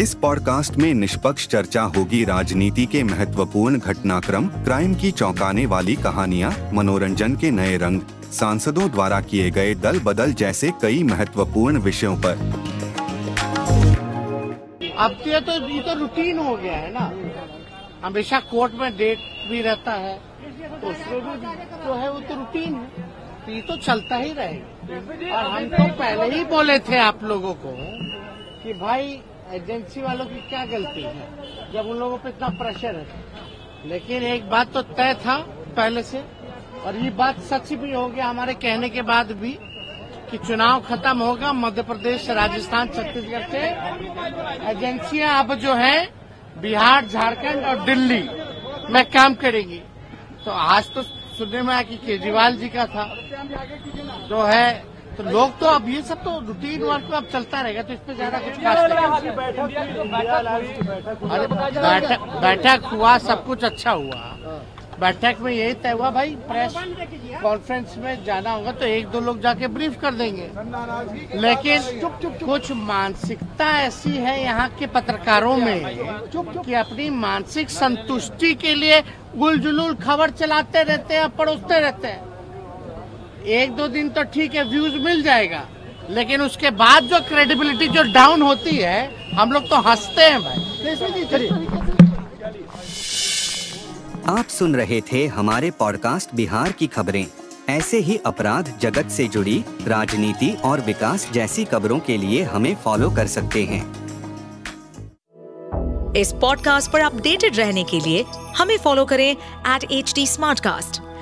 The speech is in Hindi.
इस पॉडकास्ट में निष्पक्ष चर्चा होगी राजनीति के महत्वपूर्ण घटनाक्रम, क्राइम की चौंकाने वाली कहानियाँ, मनोरंजन के नए रंग, सांसदों द्वारा किए गए दल बदल जैसे कई महत्वपूर्ण विषयों पर। अब तो ये तो ये तो रूटीन हो गया है ना। हमेशा कोर्ट में डेट भी रहता है। तो उसमें भी जो है वो तो रूटीन है। तो ये तो चलता ही रहेगा। और हम तो पहले ही बोले थे आप लोगों को कि भाई एजेंसी वालों की क्या गलती है? जब उन लोगों पे इतना प्रेशर है। लेकिन एक बात तो तय था पहले से, और ये बात सच भी हो गया हमारे कहने के बाद भी, कि चुनाव खत्म होगा, मध्य प्रदेश, राजस्थान, छत्तीसगढ़ से। एजेंसियाँ अब जो है, बिहार, झारखंड और दिल्ली में काम करेंगी। तो आज तो सुनने में आया कि केजरीवाल जी का था, जो है तो लोग तो अब ये सब तो रूटीन वर्क में अब चलता रहेगा तो इसमें ज़्यादा कुछ खास नहीं। अरे बैठक बैठक हुआ सब कुछ अच्छा हुआ। बैठक में यही तय हुआ भाई प्रेस कॉन्फ्रेंस में जाना होगा तो एक दो लोग जाके ब्रीफ कर देंगे। लेकिन कुछ मानसिकता ऐसी है यहाँ के पत्रकारों में कि अपनी मानसिक संतुष्टि के लिए गुलजुलूल खबर चलाते रहते हैं पड़ोसते रहते हैं। एक दो दिन तो ठीक है व्यूज़ मिल जाएगा। लेकिन उसके बाद जो क्रेडिबिलिटी जो डाउन होती है हम लोग तो हँसते हैं भाई। आप सुन रहे थे हमारे पॉडकास्ट बिहार की खबरें। ऐसे ही अपराध जगत से जुड़ी राजनीति और विकास जैसी खबरों के लिए हमें फॉलो कर सकते हैं। इस पॉडकास्ट पर अपडेटेड रहने के लिए हमें फॉलो करें एट एच डी